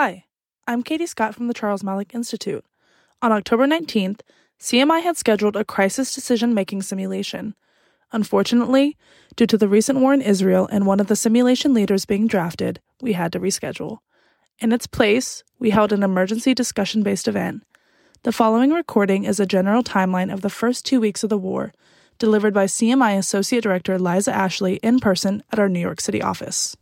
Hi, I'm Katie Scott from the Charles Malik Institute. On October 19th, CMI had scheduled a crisis decision making simulation. Unfortunately, due to the recent war in Israel and one of the simulation leaders being drafted, we had to reschedule. In its place, we held an emergency discussion based event. The following recording is a general timeline of the first two weeks of the war, delivered by CMI Associate Director Liza Ashley in person at our New York City office.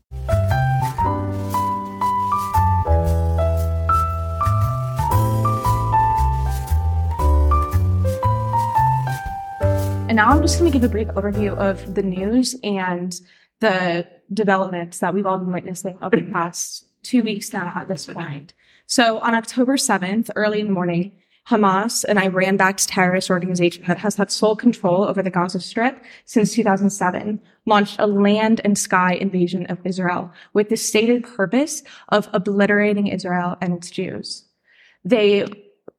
And now I'm just going to give a brief overview of the news and the developments that we've all been witnessing over the past two weeks now at this point. So on October 7th, early in the morning, Hamas, an Iran-backed terrorist organization that has had sole control over the Gaza Strip since 2007, launched a land and sky invasion of Israel with the stated purpose of obliterating Israel and its Jews. They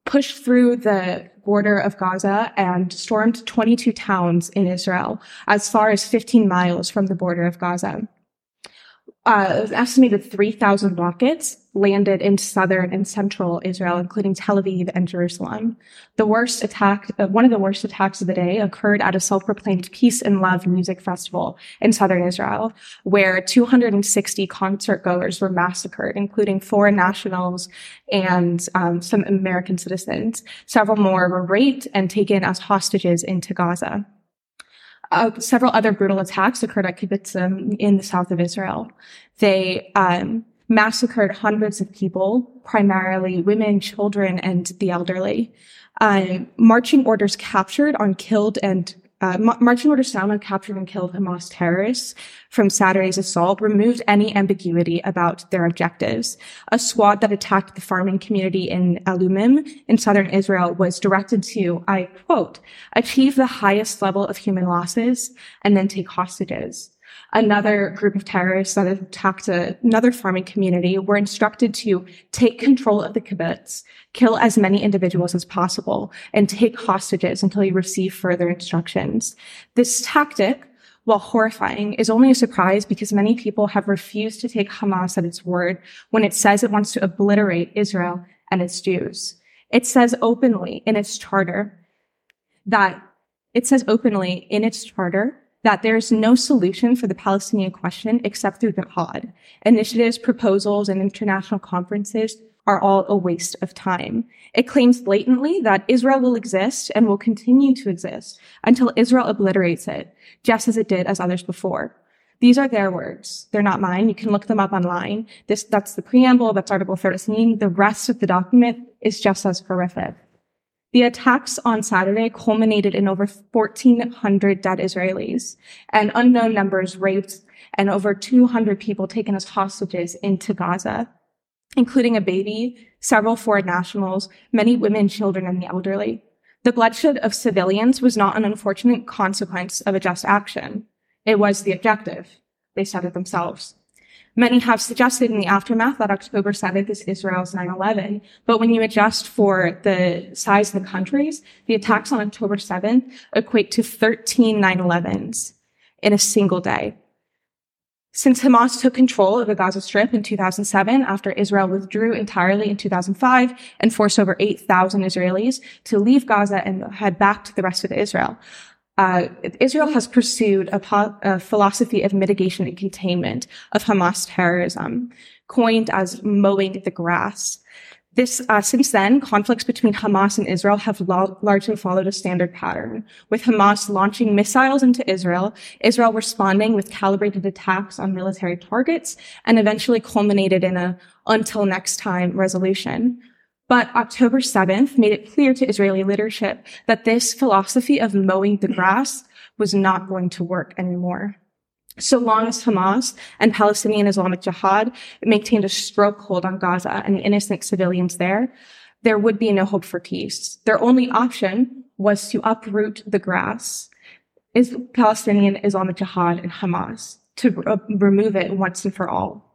pushed through the border of Gaza and stormed 22 towns in Israel as far as 15 miles from the border of Gaza. Uh, an estimated 3,000 rockets landed in southern and central Israel, including Tel Aviv and Jerusalem. The worst attack, uh, one of the worst attacks of the day occurred at a self-proclaimed peace and love music festival in southern Israel, where 260 concert goers were massacred, including foreign nationals and um, some American citizens. Several more were raped and taken as hostages into Gaza. Uh, several other brutal attacks occurred at kibbutzim in the south of Israel. They um, massacred hundreds of people, primarily women, children, and the elderly. Uh, marching orders captured on killed and uh, marching orders found on captured and killed Hamas terrorists from Saturday's assault removed any ambiguity about their objectives. A squad that attacked the farming community in Alumim in southern Israel was directed to, I quote, achieve the highest level of human losses and then take hostages another group of terrorists that attacked a, another farming community were instructed to take control of the kibbutz, kill as many individuals as possible, and take hostages until you receive further instructions. This tactic while horrifying, is only a surprise because many people have refused to take Hamas at its word when it says it wants to obliterate Israel and its Jews. It says openly in its charter that it says openly in its charter that there's no solution for the Palestinian question except through jihad. Initiatives, proposals, and international conferences are all a waste of time. It claims blatantly that Israel will exist and will continue to exist until Israel obliterates it, just as it did as others before. These are their words. They're not mine. You can look them up online. This, that's the preamble. That's Article 13. The rest of the document is just as horrific. The attacks on Saturday culminated in over 1,400 dead Israelis and unknown numbers raped and over 200 people taken as hostages into Gaza, including a baby, several foreign nationals, many women, children, and the elderly. The bloodshed of civilians was not an unfortunate consequence of a just action. It was the objective. They said it themselves. Many have suggested in the aftermath that October 7th is Israel's 9-11. But when you adjust for the size of the countries, the attacks on October 7th equate to 13 9-11s in a single day. Since Hamas took control of the Gaza Strip in 2007 after Israel withdrew entirely in 2005 and forced over 8,000 Israelis to leave Gaza and head back to the rest of Israel, uh, Israel has pursued a, po- a, philosophy of mitigation and containment of Hamas terrorism, coined as mowing the grass. This, uh, since then, conflicts between Hamas and Israel have lo- largely followed a standard pattern, with Hamas launching missiles into Israel, Israel responding with calibrated attacks on military targets, and eventually culminated in a until next time resolution. But October 7th made it clear to Israeli leadership that this philosophy of mowing the grass was not going to work anymore. So long as Hamas and Palestinian Islamic Jihad maintained a strokehold on Gaza and the innocent civilians there, there would be no hope for peace. Their only option was to uproot the grass, is Palestinian Islamic Jihad and Hamas, to uh, remove it once and for all.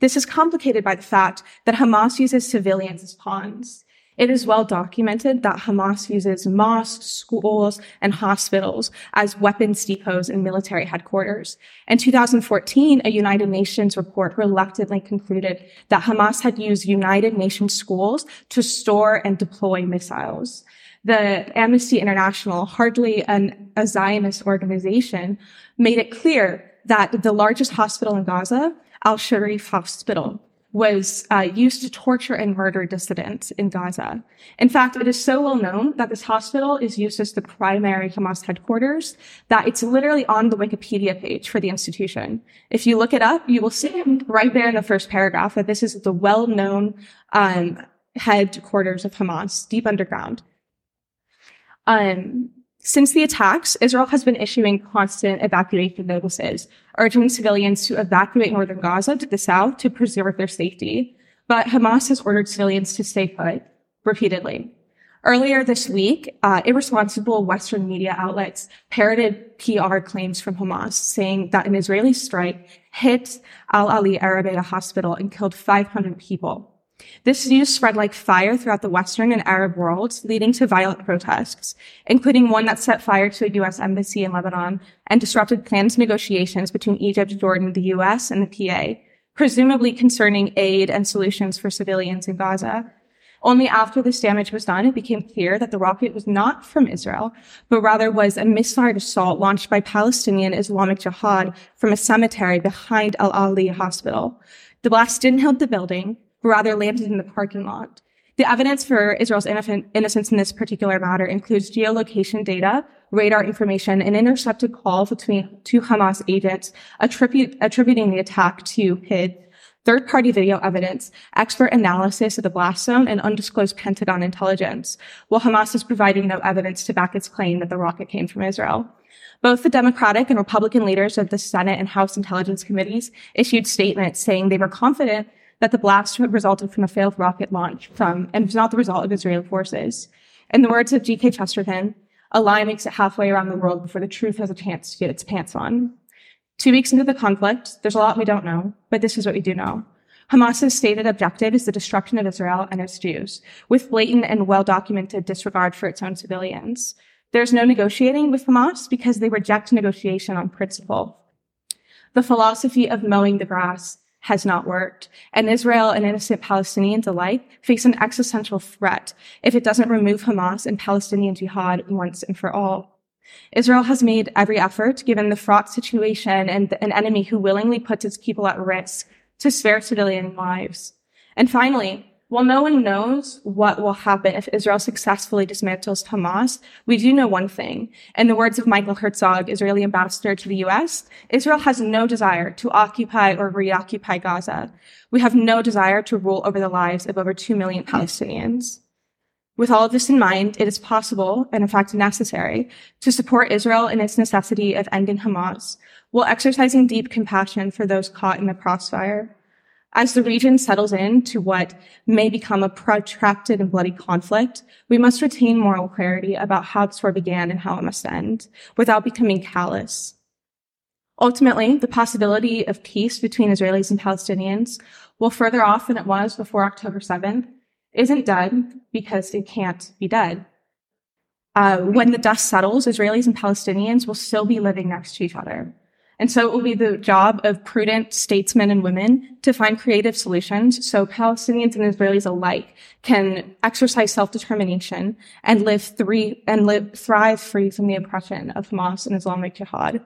This is complicated by the fact that Hamas uses civilians as pawns. It is well documented that Hamas uses mosques, schools, and hospitals as weapons depots and military headquarters. In 2014, a United Nations report reluctantly concluded that Hamas had used United Nations schools to store and deploy missiles. The Amnesty International, hardly an, a Zionist organization, made it clear that the largest hospital in Gaza, Al Shifa Hospital, was uh, used to torture and murder dissidents in Gaza. In fact, it is so well known that this hospital is used as the primary Hamas headquarters that it's literally on the Wikipedia page for the institution. If you look it up, you will see right there in the first paragraph that this is the well-known um, headquarters of Hamas, deep underground. Um, since the attacks, Israel has been issuing constant evacuation notices, urging civilians to evacuate northern Gaza to the south to preserve their safety. But Hamas has ordered civilians to stay put repeatedly. Earlier this week, uh, irresponsible Western media outlets parroted PR claims from Hamas, saying that an Israeli strike hit Al Ahli Arabia Hospital and killed 500 people. This news spread like fire throughout the Western and Arab worlds, leading to violent protests, including one that set fire to a U.S. embassy in Lebanon and disrupted planned negotiations between Egypt, Jordan, the U.S., and the PA, presumably concerning aid and solutions for civilians in Gaza. Only after this damage was done, it became clear that the rocket was not from Israel, but rather was a misfired assault launched by Palestinian Islamic Jihad from a cemetery behind Al Ahli Hospital. The blast didn't hit the building, but rather landed in the parking lot. The evidence for Israel's innocence in this particular matter includes geolocation data, radar information, an intercepted call between two Hamas agents attribute, attributing the attack to PIJ, third-party video evidence, expert analysis of the blast zone, and undisclosed Pentagon intelligence, while Hamas is providing no evidence to back its claim that the rocket came from Israel. Both the Democratic and Republican leaders of the Senate and House Intelligence Committees issued statements saying they were confident that the blast resulted from a failed rocket launch from, and was not the result of Israeli forces. In the words of G.K. Chesterton, a lie makes it halfway around the world before the truth has a chance to get its pants on. Two weeks into the conflict, there's a lot we don't know, but this is what we do know. Hamas's stated objective is the destruction of Israel and its Jews, with blatant and well-documented disregard for its own civilians. There's no negotiating with Hamas because they reject negotiation on principle. The philosophy of mowing the grass has not worked. And Israel and innocent Palestinians alike face an existential threat if it doesn't remove Hamas and Palestinian jihad once and for all. Israel has made every effort, given the fraught situation and an enemy who willingly puts its people at risk, to spare civilian lives. And finally, while no one knows what will happen if Israel successfully dismantles Hamas, we do know one thing. In the words of Michael Herzog, Israeli ambassador to the U.S., Israel has no desire to occupy or reoccupy Gaza. We have no desire to rule over the lives of over 2 million Palestinians. With all of this in mind, it is possible, and in fact necessary, to support Israel in its necessity of ending Hamas, while exercising deep compassion for those caught in the crossfire. As the region settles into what may become a protracted and bloody conflict, we must retain moral clarity about how this war began and how it must end, without becoming callous. Ultimately, the possibility of peace between Israelis and Palestinians, while further off than it was before October 7th, isn't dead because it can't be dead. Uh, when the dust settles, Israelis and Palestinians will still be living next to each other. And so it will be the job of prudent statesmen and women to find creative solutions so Palestinians and Israelis alike can exercise self-determination and live three and live thrive free from the oppression of Hamas and Islamic Jihad.